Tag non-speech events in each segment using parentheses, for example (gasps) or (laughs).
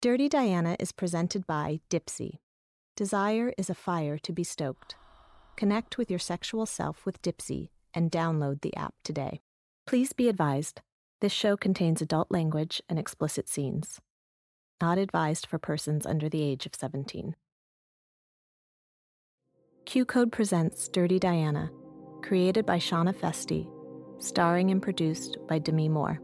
Dirty Diana is presented by Dipsea. Desire is a fire to be stoked. Connect with your sexual self with Dipsea and download the app today. Please be advised this show contains adult language and explicit scenes. Not advised for persons under the age of 17. Q Code presents Dirty Diana, created by Shana Feste, starring and produced by Demi Moore.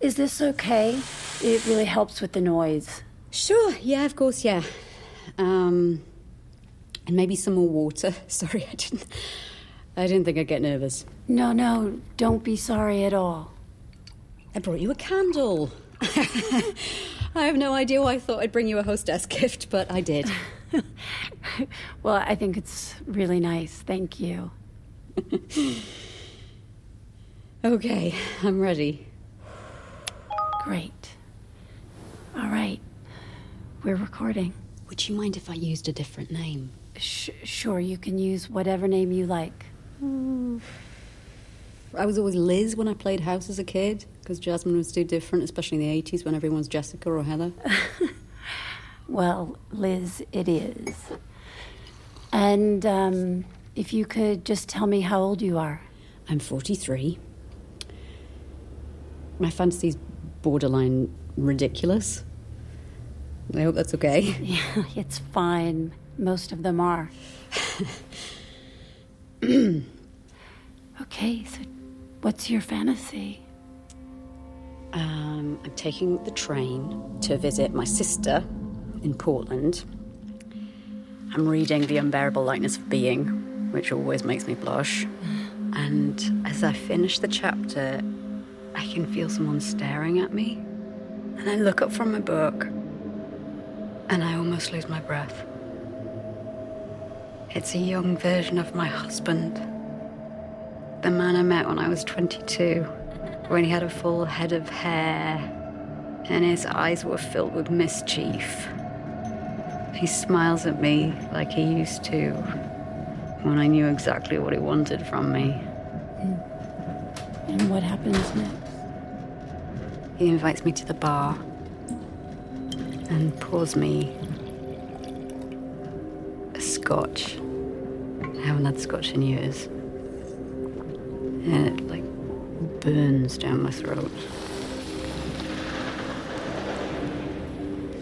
Is this okay? It really helps with the noise. Sure, yeah, of course, yeah. Um, and maybe some more water. (laughs) Sorry, I didn't. I didn't think I'd get nervous. No, no, don't be sorry at all. I brought you a candle. (laughs) I have no idea why I thought I'd bring you a hostess (laughs) gift, but I did. well, I think it's really nice. Thank you. okay, I'm ready. Great. All right. We're recording. Would you mind if I used a different name? Sh- sure, you can use whatever name you like. I was always Liz when I played house as a kid because Jasmine was too different, especially in the 80s when everyone was Jessica or Heather. (laughs) well, Liz, it is. And um, if you could just tell me how old you are. I'm 43. My fantasy's borderline ridiculous. I hope that's okay. (laughs) Yeah, it's fine. Most of them are. (clears throat) okay, so what's your fantasy? Um, I'm taking the train to visit my sister in Portland. I'm reading The Unbearable Lightness of Being, which always makes me blush. And as I finish the chapter, I can feel someone staring at me. And I look up from my book, and I almost lose my breath. It's a young version of my husband. The man I met when I was 22, when he had a full head of hair and his eyes were filled with mischief. He smiles at me like he used to when I knew exactly what he wanted from me. And what happens next? He invites me to the bar and pours me a scotch. I haven't had scotch in years. And it like burns down my throat.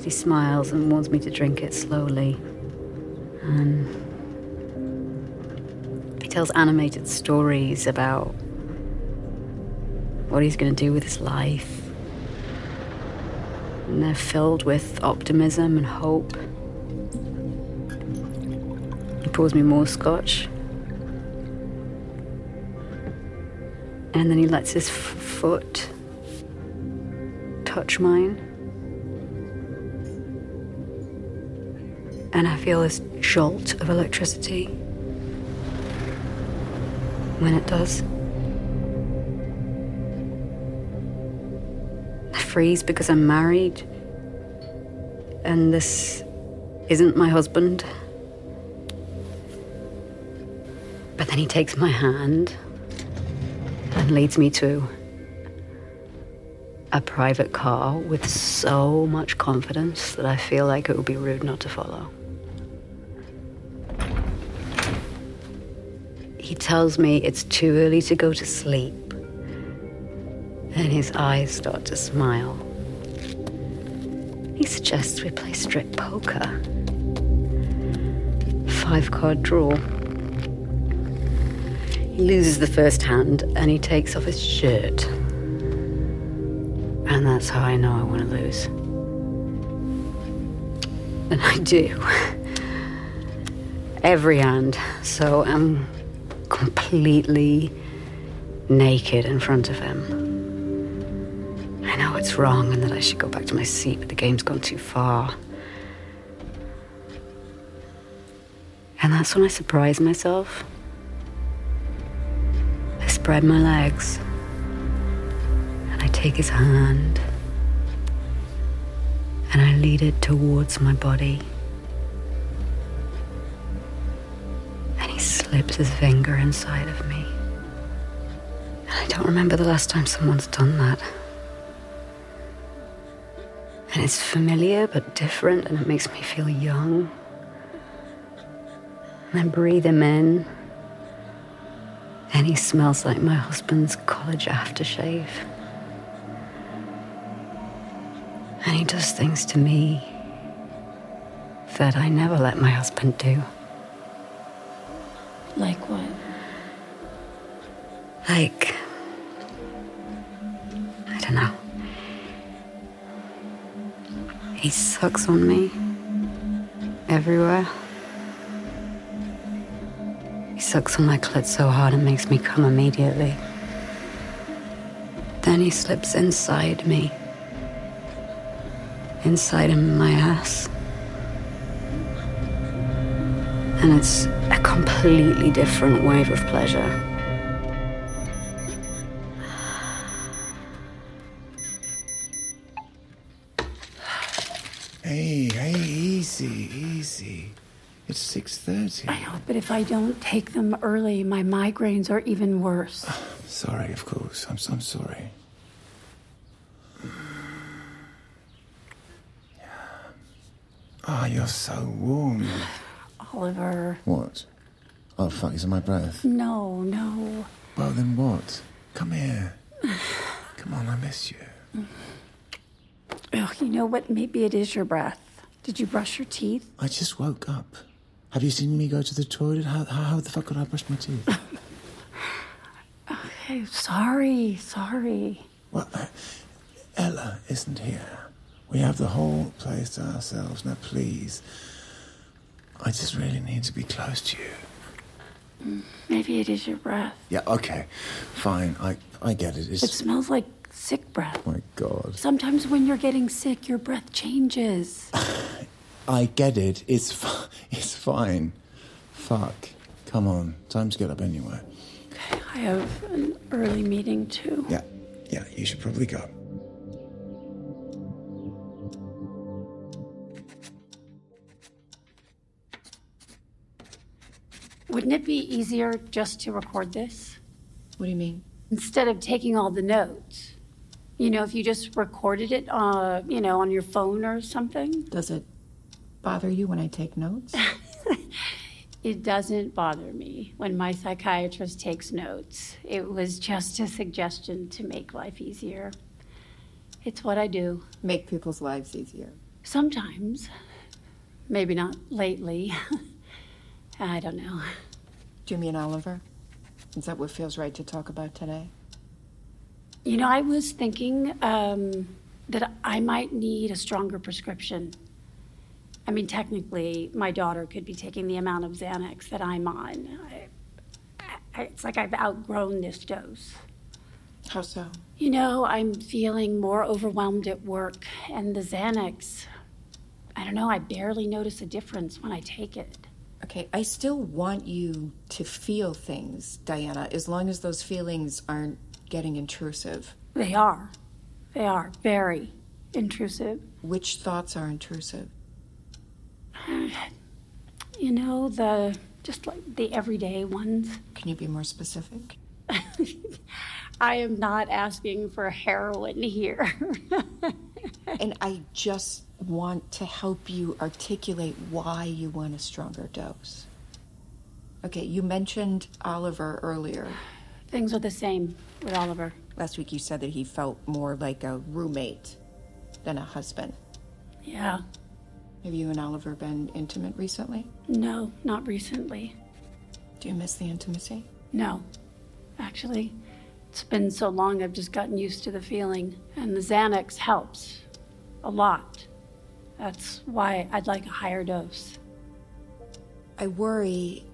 He smiles and wants me to drink it slowly. And he tells animated stories about what he's going to do with his life. And they're filled with optimism and hope. He pours me more scotch. And then he lets his f- foot touch mine. And I feel this jolt of electricity when it does. Freeze because I'm married. And this isn't my husband. But then he takes my hand and leads me to a private car with so much confidence that I feel like it would be rude not to follow. He tells me it's too early to go to sleep, and his eyes start to smile. He suggests we play strip poker. Five card draw. He loses the first hand and he takes off his shirt. And that's how I know I want to lose. And I do. (laughs) Every hand. So I'm completely naked in front of him. Wrong and that I should go back to my seat, but the game's gone too far. And that's when I surprise myself. I spread my legs and I take his hand and I lead it towards my body. And he slips his finger inside of me. And I don't remember the last time someone's done that. And it's familiar but different, and it makes me feel young. And I breathe him in, and he smells like my husband's college aftershave. And he does things to me that I never let my husband do. Like what? Like, I don't know. He sucks on me everywhere. He sucks on my clit so hard it makes me come immediately. Then he slips inside me, inside of my ass. And it's a completely different wave of pleasure. Thirty. I know, but if I don't take them early, my migraines are even worse. (sighs) Sorry, of course. I'm, I'm sorry. Ah, you're so warm. (sighs) Oliver. What? Oh, fuck, is it my breath? No, no. Well, then what? Come here. (sighs) Come on, I miss you. Oh, you know what? Maybe it is your breath. Did you brush your teeth? I just woke up. Have you seen me go to the toilet? How, how, the fuck could I brush my teeth? Okay, sorry, sorry. well, uh, Ella isn't here. We have the whole place to ourselves. Now, please. I just really need to be close to you. Maybe it is your breath. Yeah, okay. Fine. I, I get it. It's. It smells like sick breath. Oh my God. Sometimes when you're getting sick, your breath changes. (laughs) I get it. It's, (laughs) fi- it's fine. Fuck. Come on. Time to get up anyway. Okay, I have an early meeting too. Yeah, yeah, you should probably go. Wouldn't it be easier just to record this? What do you mean? Instead of taking all the notes. You know, if you just recorded it, uh, you know, on your phone or something. Does it bother you when I take notes? (laughs) It doesn't bother me when my psychiatrist takes notes. It was just a suggestion to make life easier. It's what I do. Make people's lives easier. Sometimes. Maybe not lately. (laughs) I don't know. Jimmy and Oliver? Is that what feels right to talk about today? You know, I was thinking um, that I might need a stronger prescription. I mean, technically, my daughter could be taking the amount of Xanax that I'm on. I, I, it's like I've outgrown this dose. How so? You know, I'm feeling more overwhelmed at work, and the Xanax, I don't know, I barely notice a difference when I take it. Okay, I still want you to feel things, Diana, as long as those feelings aren't getting intrusive. They are. They are very intrusive. Which thoughts are intrusive? (sighs) You know, the just like the everyday ones. Can you be more specific? (laughs) I am not asking for heroin here. (laughs) and I just want to help you articulate why you want a stronger dose. Okay, you mentioned Oliver earlier. (sighs) Things are the same with Oliver. Last week you said that he felt more like a roommate than a husband. Yeah. Have you and Oliver been intimate recently? No, not recently. Do you miss the intimacy? No. Actually, it's been so long I've just gotten used to the feeling. And the Xanax helps a lot. That's why I'd like a higher dose. I worry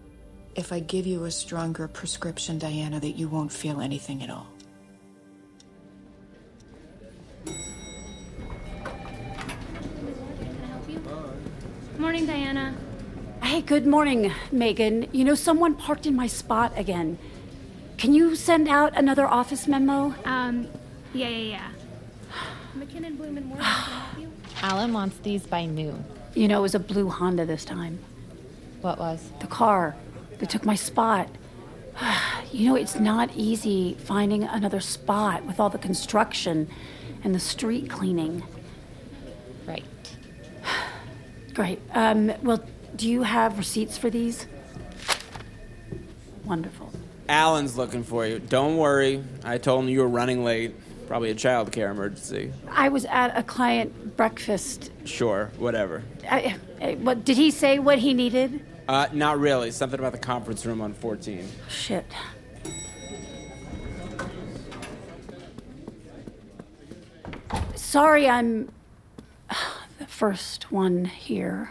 if I give you a stronger prescription, Diana, that you won't feel anything at all. Good morning, Megan. You know, someone parked in my spot again. Can you send out another office memo? Um, yeah, yeah, yeah. McKinnon, Bloom, and Morgan, can I help you? (sighs) Alan wants these by noon. You know, it was a blue Honda this time. What was? The car. that took my spot. (sighs) You know, it's not easy finding another spot with all the construction and the street cleaning. Right. (sighs) Great. Um, well, do you have receipts for these? Wonderful. Alan's looking for you. Don't worry. I told him you were running late. Probably a childcare emergency. I was at a client breakfast. Sure, whatever. I, I, what did he say? What he needed? Uh, not really. Something about the conference room on 14. Shit. Sorry, I'm (sighs) the first one here.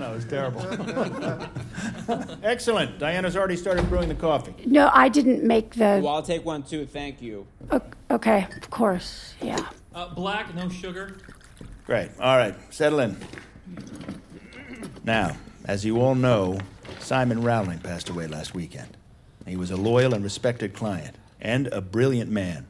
No, it's terrible. (laughs) Excellent. Diana's already started brewing the coffee. No, I didn't make the. Well, I'll take one too. Thank you. O- Okay, of course. Yeah. Uh, black, no sugar. Great. All right, settle in. Now, as you all know, Simon Rowling passed away last weekend. He was a loyal and respected client, and a brilliant man,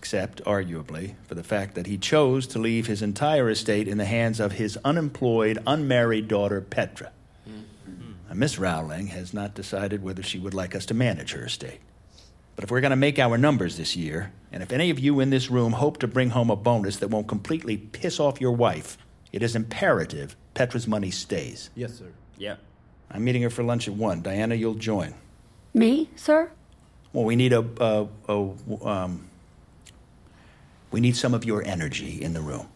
except, arguably, for the fact that he chose to leave his entire estate in the hands of his unemployed, unmarried daughter, Petra. Now, Miss Rowling has not decided whether she would like us to manage her estate. But if we're going to make our numbers this year, and if any of you in this room hope to bring home a bonus that won't completely piss off your wife, it is imperative Petra's money stays. Yes, sir. Yeah. I'm meeting her for lunch at 1. Diana, you'll join. Me, sir? Well, we need a, a, a um, we need some of your energy in the room.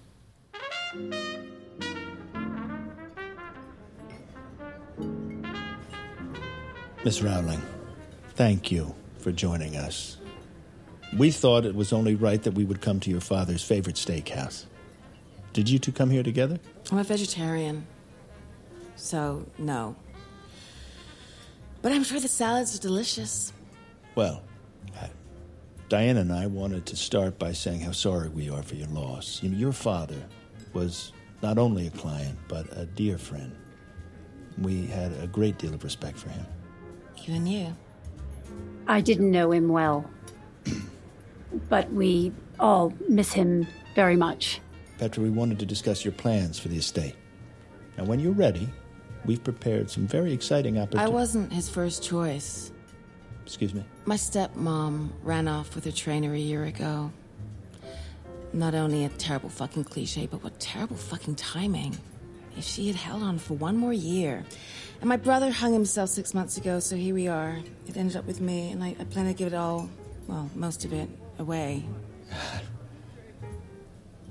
Miss Rowling, thank you for joining us. We thought it was only right that we would come to your father's favorite steakhouse. Did you two come here together? I'm a vegetarian, so no. But I'm sure the salads are delicious. Well, Diana and I wanted to start by saying how sorry we are for your loss. You know, your father was not only a client, but a dear friend. We had a great deal of respect for him. Even you. I didn't know him well. (clears throat) but we all miss him very much. Petra, we wanted to discuss your plans for the estate. Now, when you're ready, we've prepared some very exciting opportunities. I wasn't his first choice. Excuse me? My stepmom ran off with her trainer a year ago. Not only a terrible fucking cliche, but what terrible fucking timing. If she had held on for one more year. And my brother hung himself six months ago, so here we are. It ended up with me, and I, I plan to give it all, well, most of it, away. (sighs)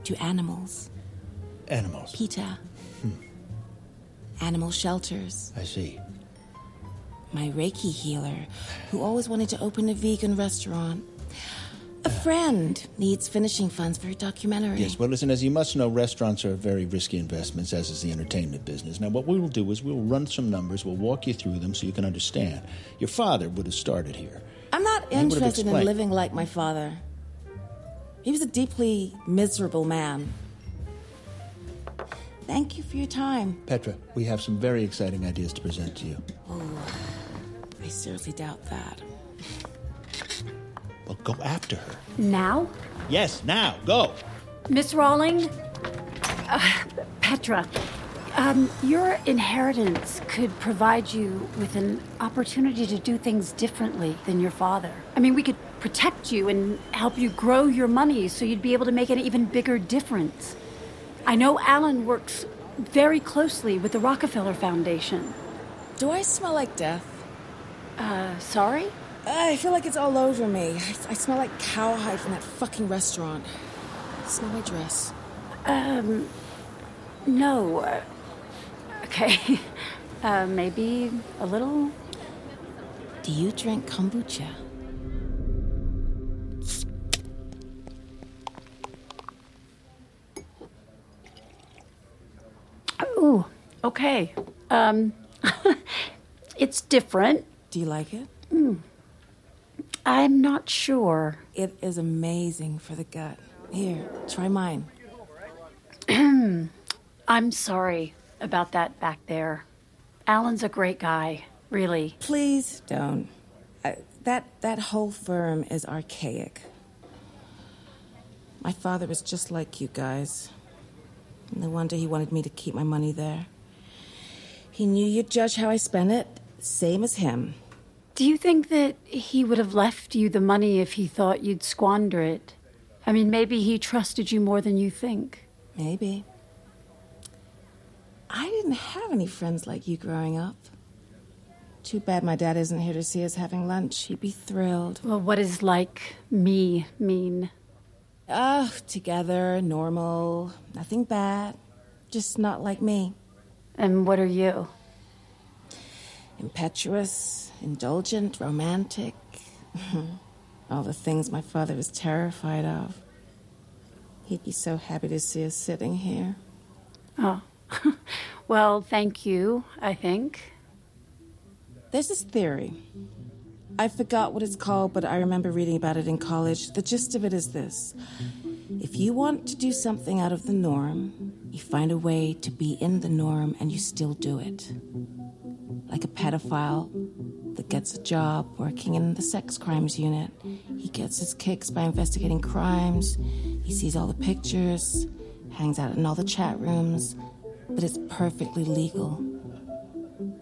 to animals. Animals. PETA. Hmm. Animal shelters. I see. My Reiki healer, who always wanted to open a vegan restaurant. A friend needs finishing funds for a documentary. Yes, well, listen, as you must know, restaurants are very risky investments, as is the entertainment business. Now, what we will do is we'll run some numbers, we'll walk you through them so you can understand. Your father would have started here. I'm not would've interested in living like my father. He was a deeply miserable man. Thank you for your time. Petra, we have some very exciting ideas to present to you. Oh, I seriously doubt that. Well, go after her. Now? Yes, now, go. Miss Rowling? Uh, Petra, um, your inheritance could provide you with an opportunity to do things differently than your father. I mean, we could protect you and help you grow your money so you'd be able to make an even bigger difference. I know Alan works very closely with the Rockefeller Foundation. Do I smell like death? Uh, sorry? I feel like it's all over me. I, I smell like cowhide from that fucking restaurant. Smell my dress. Um, no. Uh, okay. (laughs) Uh, maybe a little. Do you drink kombucha? Ooh, okay. Um, (laughs) it's different. Do you like it? Mm. I'm not sure. It is amazing for the gut. Here, try mine. (clears throat) I'm sorry about that back there. Alan's a great guy, really. Please don't. I, that that whole firm is archaic. My father was just like you guys. No wonder he wanted me to keep my money there. He knew you'd judge how I spent it, Same as him. Do you think that he would have left you the money if he thought you'd squander it? I mean, maybe he trusted you more than you think. Maybe. I didn't have any friends like you growing up. Too bad my dad isn't here to see us having lunch. He'd be thrilled. Well, what does like me mean? Ah, together, normal, nothing bad. Just not like me. And what are you? Impetuous, indulgent, romantic. (laughs) All the things my father was terrified of. He'd be so happy to see us sitting here. Oh. (laughs) well, thank you, I think. There's this theory. I forgot what it's called, but I remember reading about it in college. The gist of it is this if you want to do something out of the norm, you find a way to be in the norm and you still do it. Like a pedophile that gets a job working in the sex crimes unit. He gets his kicks by investigating crimes, he sees all the pictures, hangs out in all the chat rooms, but it's perfectly legal.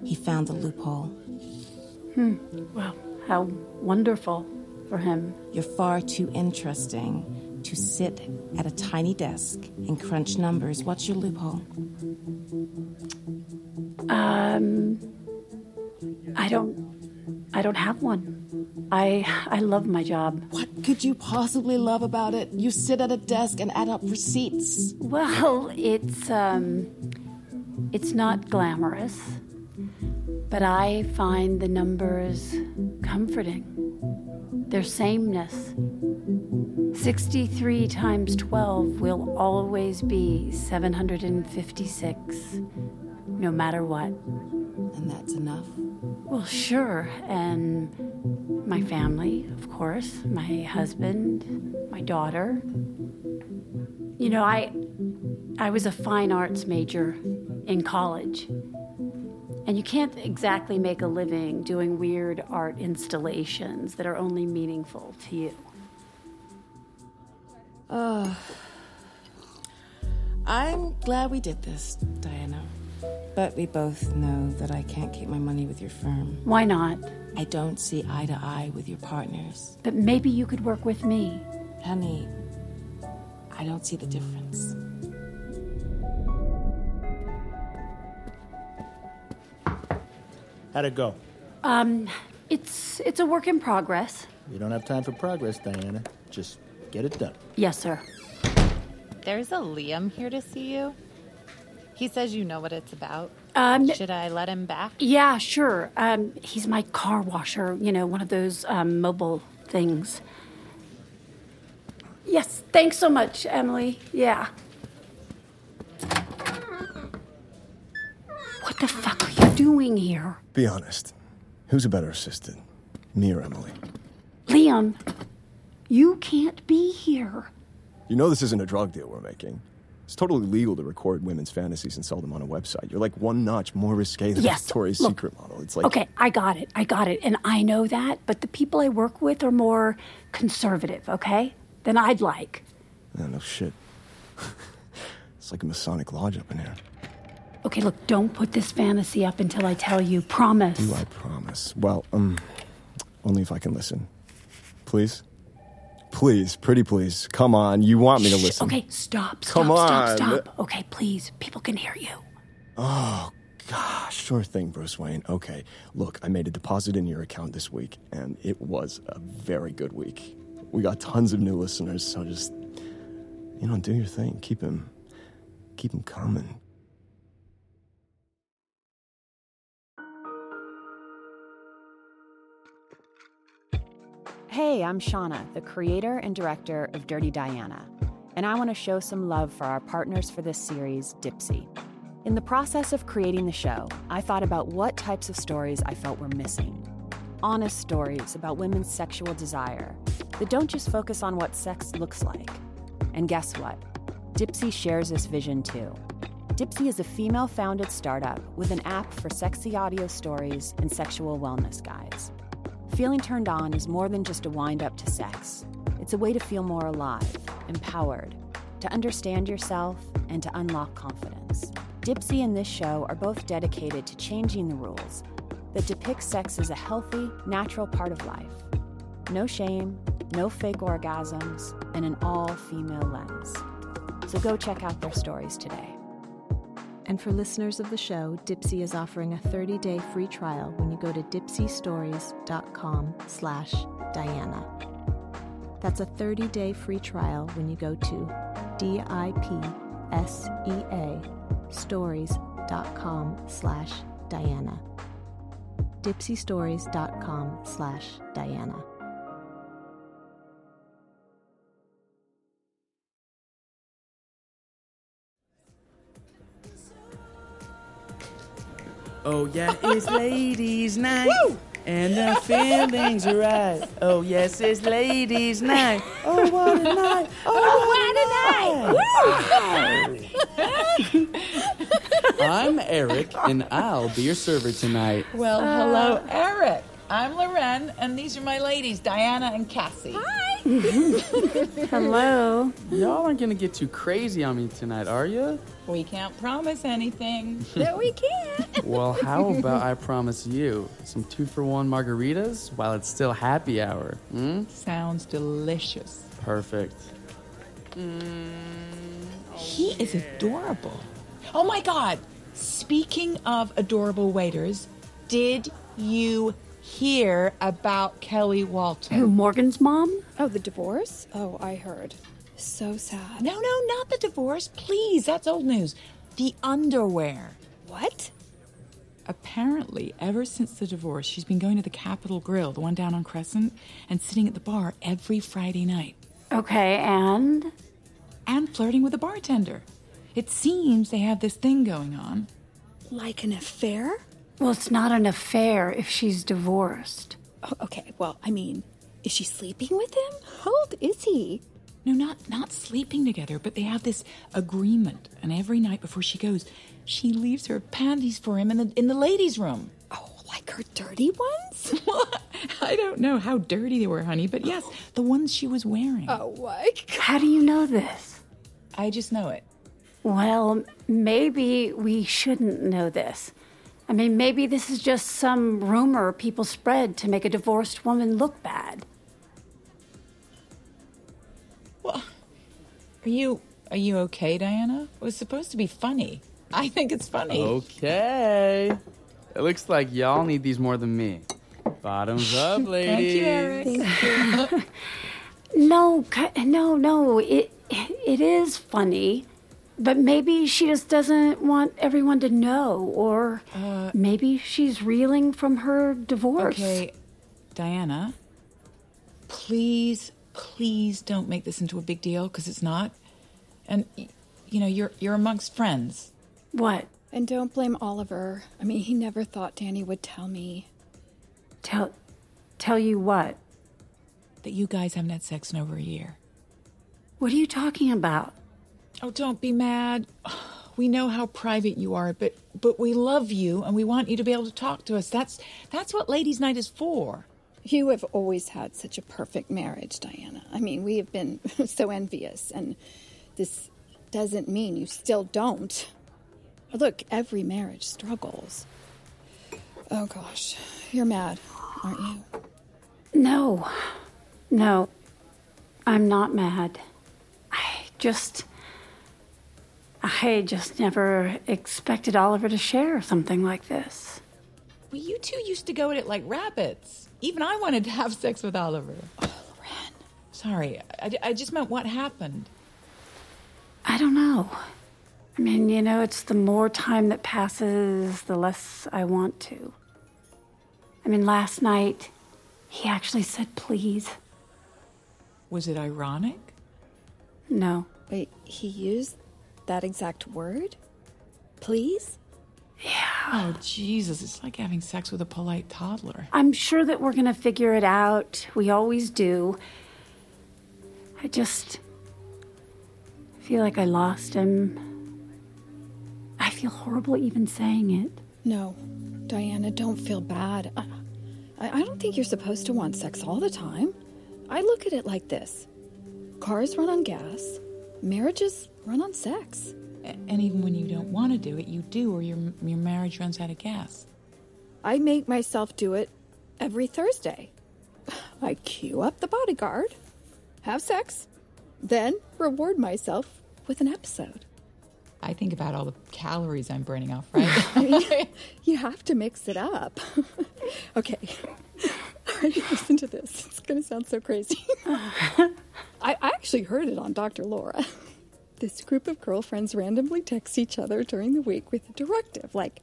He found the loophole. Hmm. Well, how wonderful for him. You're far too interesting to sit at a tiny desk and crunch numbers. What's your loophole? Um, I don't. I don't have one. I I love my job. What could you possibly love about it? You sit at a desk and add up receipts. Well, it's um, it's not glamorous, but I find the numbers comforting. Their sameness. 63 times 12 will always be 756, no matter what. And that's enough? Well, sure. And my family, of course, my husband, my daughter. You know, I I was a fine arts major in college. And you can't exactly make a living doing weird art installations that are only meaningful to you. Uh, I'm glad we did this, Diana. But we both know that I can't keep my money with your firm. Why not? I don't see eye to eye with your partners. But maybe you could work with me. Honey, I don't see the difference. How'd it go? Um, it's it's a work in progress. You don't have time for progress, Diana. Just get it done. Yes, sir. There's a Liam here to see you. He says you know what it's about. Um, Should I let him back? Yeah, sure. Um, he's my car washer. You know, one of those um, mobile things. Yes, thanks so much, Emily. Yeah. What the fuck are you doing here? Be honest. Who's a better assistant, me or Emily? Liam, you can't be here. You know this isn't a drug deal we're making. It's totally legal to record women's fantasies and sell them on a website. You're like one notch more risque than Yes, a Victoria's look. Secret model. It's like Okay, I got it. I got it. And I know that, but the people I work with are more conservative, okay? Than I'd like. Yeah, no shit. (laughs) it's like a Masonic lodge up in here. Okay, look, don't put this fantasy up until I tell you. Promise. Do I promise? Well, um, only if I can listen. Please? Please, pretty please. Come on, you want me to Shh, listen. Okay, stop, stop, Come stop, on. stop. Okay, please. People can hear you. Oh, gosh, sure thing, Bruce Wayne. Okay, look, I made a deposit in your account this week, and it was a very good week. We got tons of new listeners, so just, you know, do your thing. Keep him, keep him coming. Hey, I'm Shana, the creator and director of Dirty Diana, and I want to show some love for our partners for this series, Dipsea. In the process of creating the show, I thought about what types of stories I felt were missing. Honest stories about women's sexual desire that don't just focus on what sex looks like. And guess what? Dipsea shares this vision too. Dipsea is a female founded startup with an app for sexy audio stories and sexual wellness guides. Feeling turned on is more than just a wind up to sex. It's a way to feel more alive, empowered, to understand yourself, and to unlock confidence. Dipsea and this show are both dedicated to changing the rules, that depict sex as a healthy, natural part of life. No shame, no fake orgasms, and an all female lens. So go check out their stories today. And for listeners of the show, Dipsea is offering a 30-day free trial when you go to dipseastories.com slash Diana. That's a 30-day free trial when you go to D-I-P-S-E-A stories.com slash Diana. dipseastories.com slash Diana. Oh yeah, it's (laughs) ladies' night. And the feelings are right. Oh yes, it's ladies' (laughs) night. Oh what a night! (laughs) Oh, oh, what, a night! I'm Eric, and I'll be your server tonight. Well, hello, uh, Eric. I'm Loren, and these are my ladies, Diana and Cassie. Hi. (laughs) Hello. Y'all aren't gonna get too crazy on me tonight, are you? We can't promise anything. (laughs) No, we can't. Well, how (laughs) about I promise you some two for one margaritas while it's still happy hour? Hmm? Sounds delicious. Perfect. He is adorable. Oh my God. Speaking of adorable waiters, did you hear about Kelly Walton? Who, Morgan's mom? Oh, the divorce? Oh, I heard. So sad. No, no, not the divorce. Please, that's old news. The underwear. What? Apparently, ever since the divorce, she's been going to the Capitol Grill, the one down on Crescent, and sitting at the bar every Friday night. Okay, and? And flirting with a bartender. It seems they have this thing going on. Like an affair? Well, it's not an affair if she's divorced. Oh, okay, well, I mean, is she sleeping with him? How old is he? No, not not sleeping together, but they have this agreement, and every night before she goes, she leaves her panties for him in the in the ladies' room. Oh, like her dirty ones? (laughs) I don't know how dirty they were, honey, but yes, the ones she was wearing. Oh, what? How do you know this? I just know it. Well, maybe we shouldn't know this. I mean, maybe this is just some rumor people spread to make a divorced woman look bad. Are you are you okay, Diana? It was supposed to be funny. I think it's funny. Okay. It looks like y'all need these more than me. Bottoms (laughs) up, ladies. Thank you. Eric. (laughs) No, no, no. It it is funny, but maybe she just doesn't want everyone to know, or uh, maybe she's reeling from her divorce. Okay, Diana, please, please don't make this into a big deal because it's not. And you know, you're you're amongst friends. What? And don't blame Oliver. I mean, he never thought Danny would tell me. Tell tell you what? That you guys haven't had sex in over a year. What are you talking about? Oh, don't be mad. (sighs) We know how private you are, but but we love you and we want you to be able to talk to us. That's that's what ladies' night is for. You have always had such a perfect marriage, Diana. I mean, we have been (laughs) so envious, and this doesn't mean you still don't. Look, every marriage struggles. Oh gosh, you're mad, aren't you? No, no, I'm not mad. I just. I just never expected Oliver to share something like this. Well, you two used to go at it like rabbits. Even I wanted to have sex with Oliver. Oh, Loren. Sorry, I, I just meant what happened. I don't know. I mean, you know, it's the more time that passes, the less I want to. I mean, last night, he actually said please. Was it ironic? No. Wait, he used that exact word? Please? Yeah. Oh, Jesus, it's like having sex with a polite toddler. I'm sure that we're going to figure it out. We always do. I just feel like I lost him. I feel horrible even saying it. No, Diana, don't feel bad. I, I I don't think you're supposed to want sex all the time. I look at it like this cars run on gas, marriages run on sex. And even when you don't want to do it, you do, or your your marriage runs out of gas. I make myself do it every Thursday. (sighs) I queue up the bodyguard, have sex, then reward myself with an episode. I think about all the calories I'm burning off, right? (laughs) you have to mix it up. (laughs) okay. (laughs) Listen to this. It's going to sound so crazy. I, I actually heard it on Dr. Laura. (laughs) This group of girlfriends randomly text each other during the week with a directive like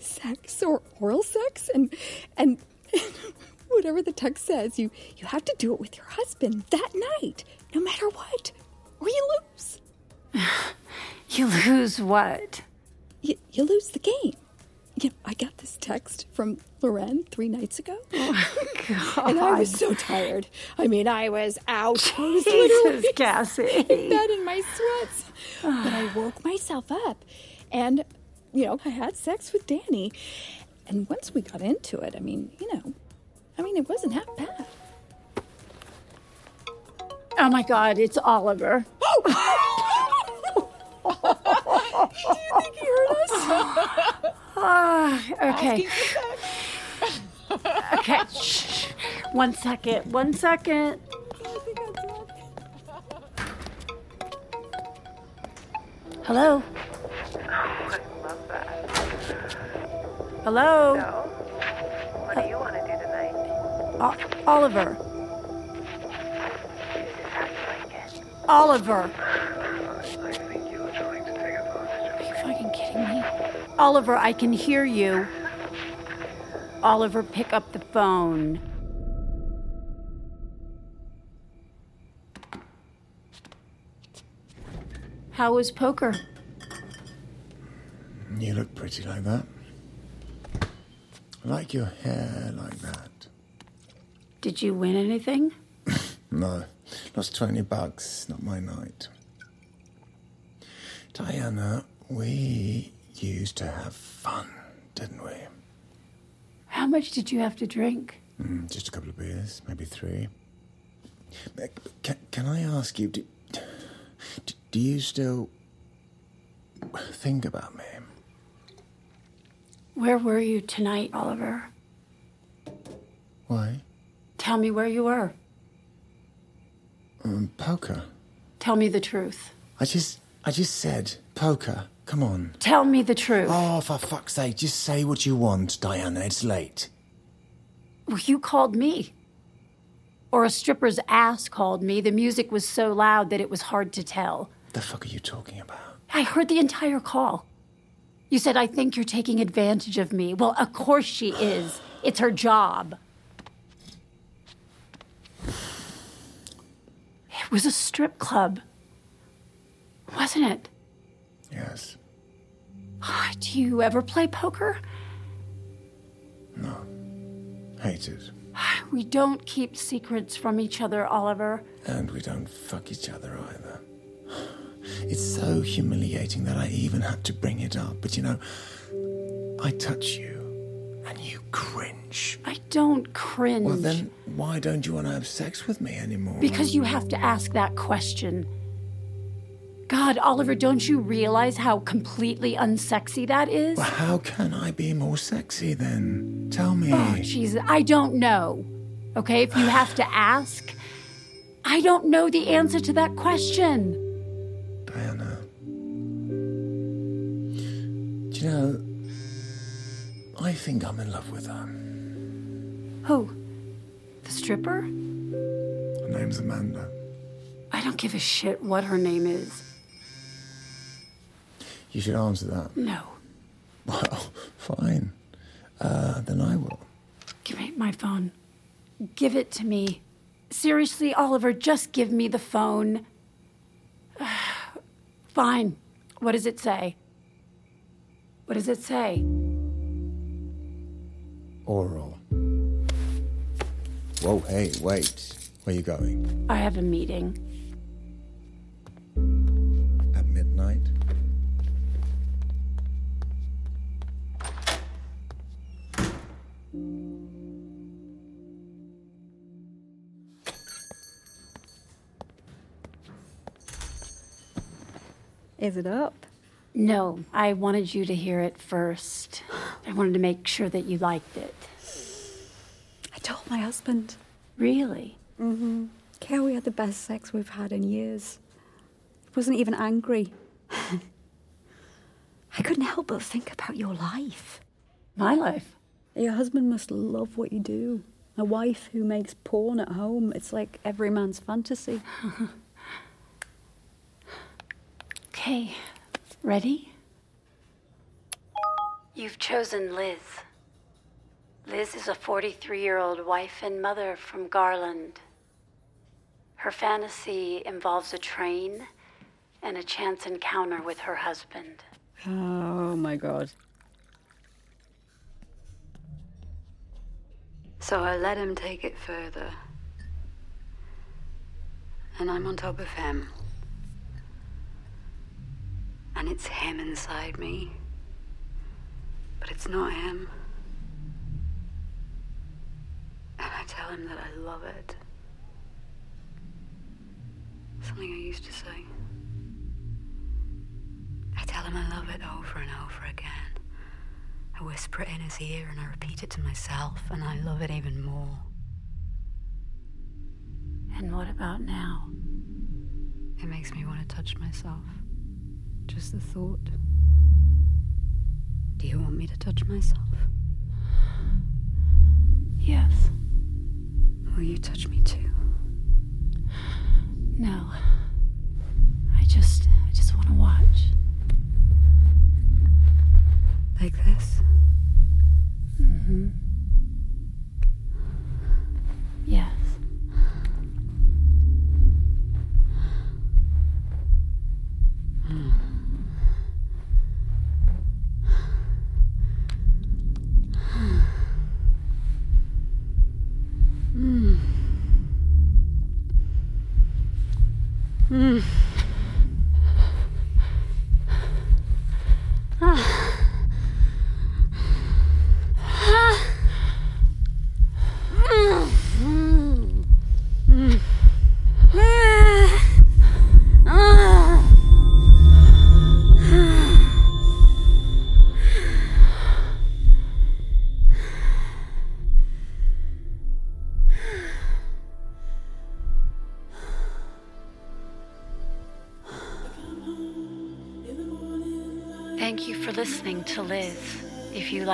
sex or oral sex and and (laughs) whatever the text says, you you have to do it with your husband that night, no matter what, or you lose. (sighs) You lose what? You, you lose the game. You know, I got this text from Loren three nights ago. (laughs) Oh, God. And I was so tired. I mean, I was out. (laughs) (laughs) I was literally Cassie. in bed in my sweats. but I (sighs) woke myself up and, you know, I had sex with Danny. And once we got into it, I mean, you know, I mean, it wasn't half bad. Oh my God, it's Oliver. Do (gasps) oh, okay. (laughs) okay. Shh. One second. One second. Hello. Hello. What do you want to do tonight? O- Oliver. Oliver. I think you were trying to take advantage of Are you fucking kidding me? Oliver, I can hear you. Oliver, pick up the phone. How was poker? You look pretty like that. I like your hair like that. Did you win anything? (laughs) No, lost 20 bucks, not my night. Diana, we used to have fun, didn't we? How much did you have to drink? Mm, just a couple of beers, maybe three. Uh, Can, can I ask you, do, do, do you still think about me? Where were you tonight, Oliver? Why? Tell me where you were. Um, poker. Tell me the truth. I just, I just said poker. Come on. Tell me the truth. Oh, for fuck's sake, just say what you want, Diana. It's late. Well, you called me. Or a stripper's ass called me. The music was so loud that it was hard to tell. The fuck are you talking about? I heard the entire call. You said, I think you're taking advantage of me. Well, of course she is. It's her job. It was a strip club, wasn't it? Yes. Ah, do you ever play poker? No. Hate it. We don't keep secrets from each other, Oliver. And we don't fuck each other either. (sighs) It's so humiliating that I even had to bring it up. But you know, I touch you and you cringe. I don't cringe. Well, then why don't you want to have sex with me anymore? Because you have to ask that question. God, Oliver, don't you realize how completely unsexy that is? Well, how can I be more sexy then? Tell me. Oh, Jesus, I don't know. Okay, if you have to ask, I don't know the answer to that question. Diana. Do you know, I think I'm in love with her. Who? The stripper? Her name's Amanda. I don't give a shit what her name is. You should answer that. No. Well, (laughs) fine. Uh, then I will. Give me my phone. Give it to me. Seriously, Oliver, just give me the phone. (sighs) Fine. What does it say? What does it say? Oral. Whoa, hey, wait. Where are you going? I have a meeting. Is it up? No, I wanted you to hear it first. I wanted to make sure that you liked it. I told my husband. Really? Mm-hmm. We had the best sex we've had in years. He wasn't even angry. (laughs) I couldn't help but think about your life. My life? Your husband must love what you do. A wife who makes porn at home. It's like every man's fantasy. (laughs) Okay, ready? You've chosen Liz. Liz is a 43 year old wife and mother from Garland. Her fantasy involves a train and a chance encounter with her husband. Oh my god. So I let him take it further. And I'm on top of him. And it's him inside me. But it's not him. And I tell him that I love it. Something I used to say. I tell him I love it over and over again. I whisper it in his ear and I repeat it to myself, and I love it even more. And what about now? It makes me want to touch myself. Just the thought. Do you want me to touch myself? Yes. Will you touch me too? No. I just I just want to watch. Like this? Mm-hmm. Yes.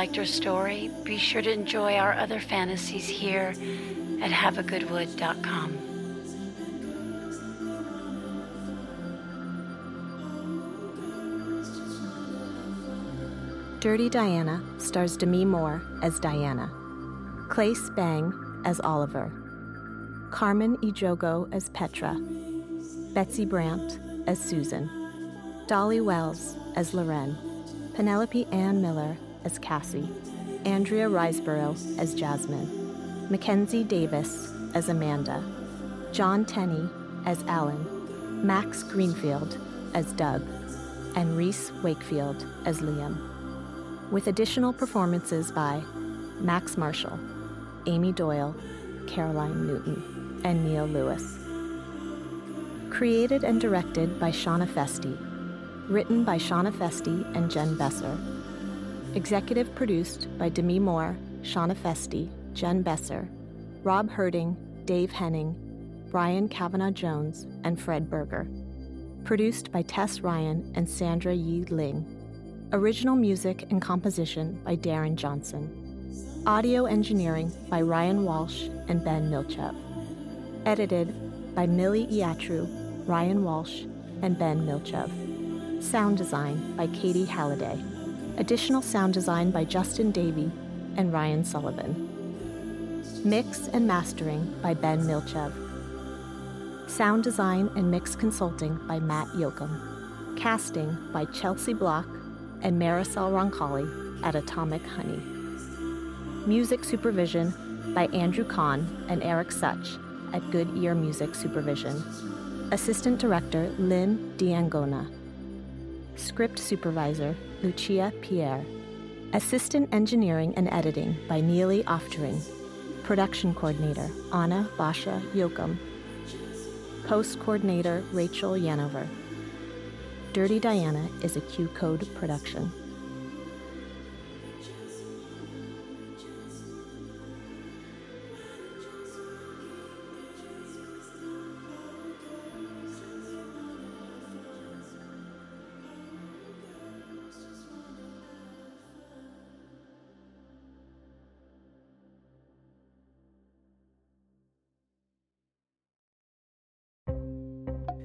Liked our story, be sure to enjoy our other fantasies here at haveagoodwood.com. Dirty Diana stars Demi Moore as Diana, Clay Spang as Oliver, Carmen Ejogo as Petra, Betsy Brandt as Susan, Dolly Wells as Loren, Penelope Ann Miller as Cassie, Andrea Riseborough as Jasmine, Mackenzie Davis as Amanda, John Tenney as Alan, Max Greenfield as Doug, and Reese Wakefield as Liam with additional performances by Max Marshall, Amy Doyle, Caroline Newton, and Neil Lewis. Created and directed by Shana Feste. Written by Shana Feste and Jen Besser. Executive produced by Demi Moore, Shana Feste, Jen Besser, Rob Herting, Dave Henning, Brian Kavanaugh Jones, and Fred Berger. Produced by Tess Ryan and Sandra Yi Ling. Original music and composition by Darren Johnson. Audio engineering by Ryan Walsh and Ben Milchev. Edited by Millie Iatru, Ryan Walsh, and Ben Milchev. Sound design by Katie Halliday. Additional sound design by Justin Davey and Ryan Sullivan. Mix and mastering by Ben Milchev. Sound design and mix consulting by Matt Yoakum. Casting by Chelsea Block and Marisol Roncalli at Atomic Honey. Music supervision by Andrew Kahn and Eric Such at Good Ear Music Supervision. Assistant Director Lynn Diangona. Script Supervisor Lucia Pierre. Assistant Engineering and Editing by Neely Oftering. Production Coordinator Anna Basha Yoakum. Post Coordinator Rachel Yanover. Dirty Diana is a Q Code production.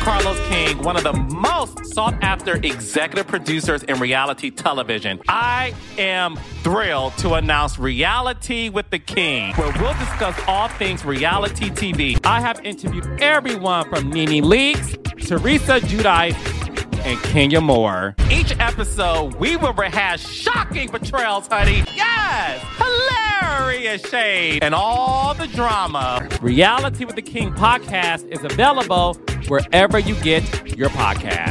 Carlos King, one of the most sought after executive producers in reality television. I am thrilled to announce Reality with the King, where we'll discuss all things reality TV. I have interviewed everyone from Nene Leakes, Teresa Giudice, and Kenya Moore. Each episode, we will rehash shocking betrayals, honey. Yes! Hilarious shade and all the drama. Reality with the King podcast is available wherever you get your podcast.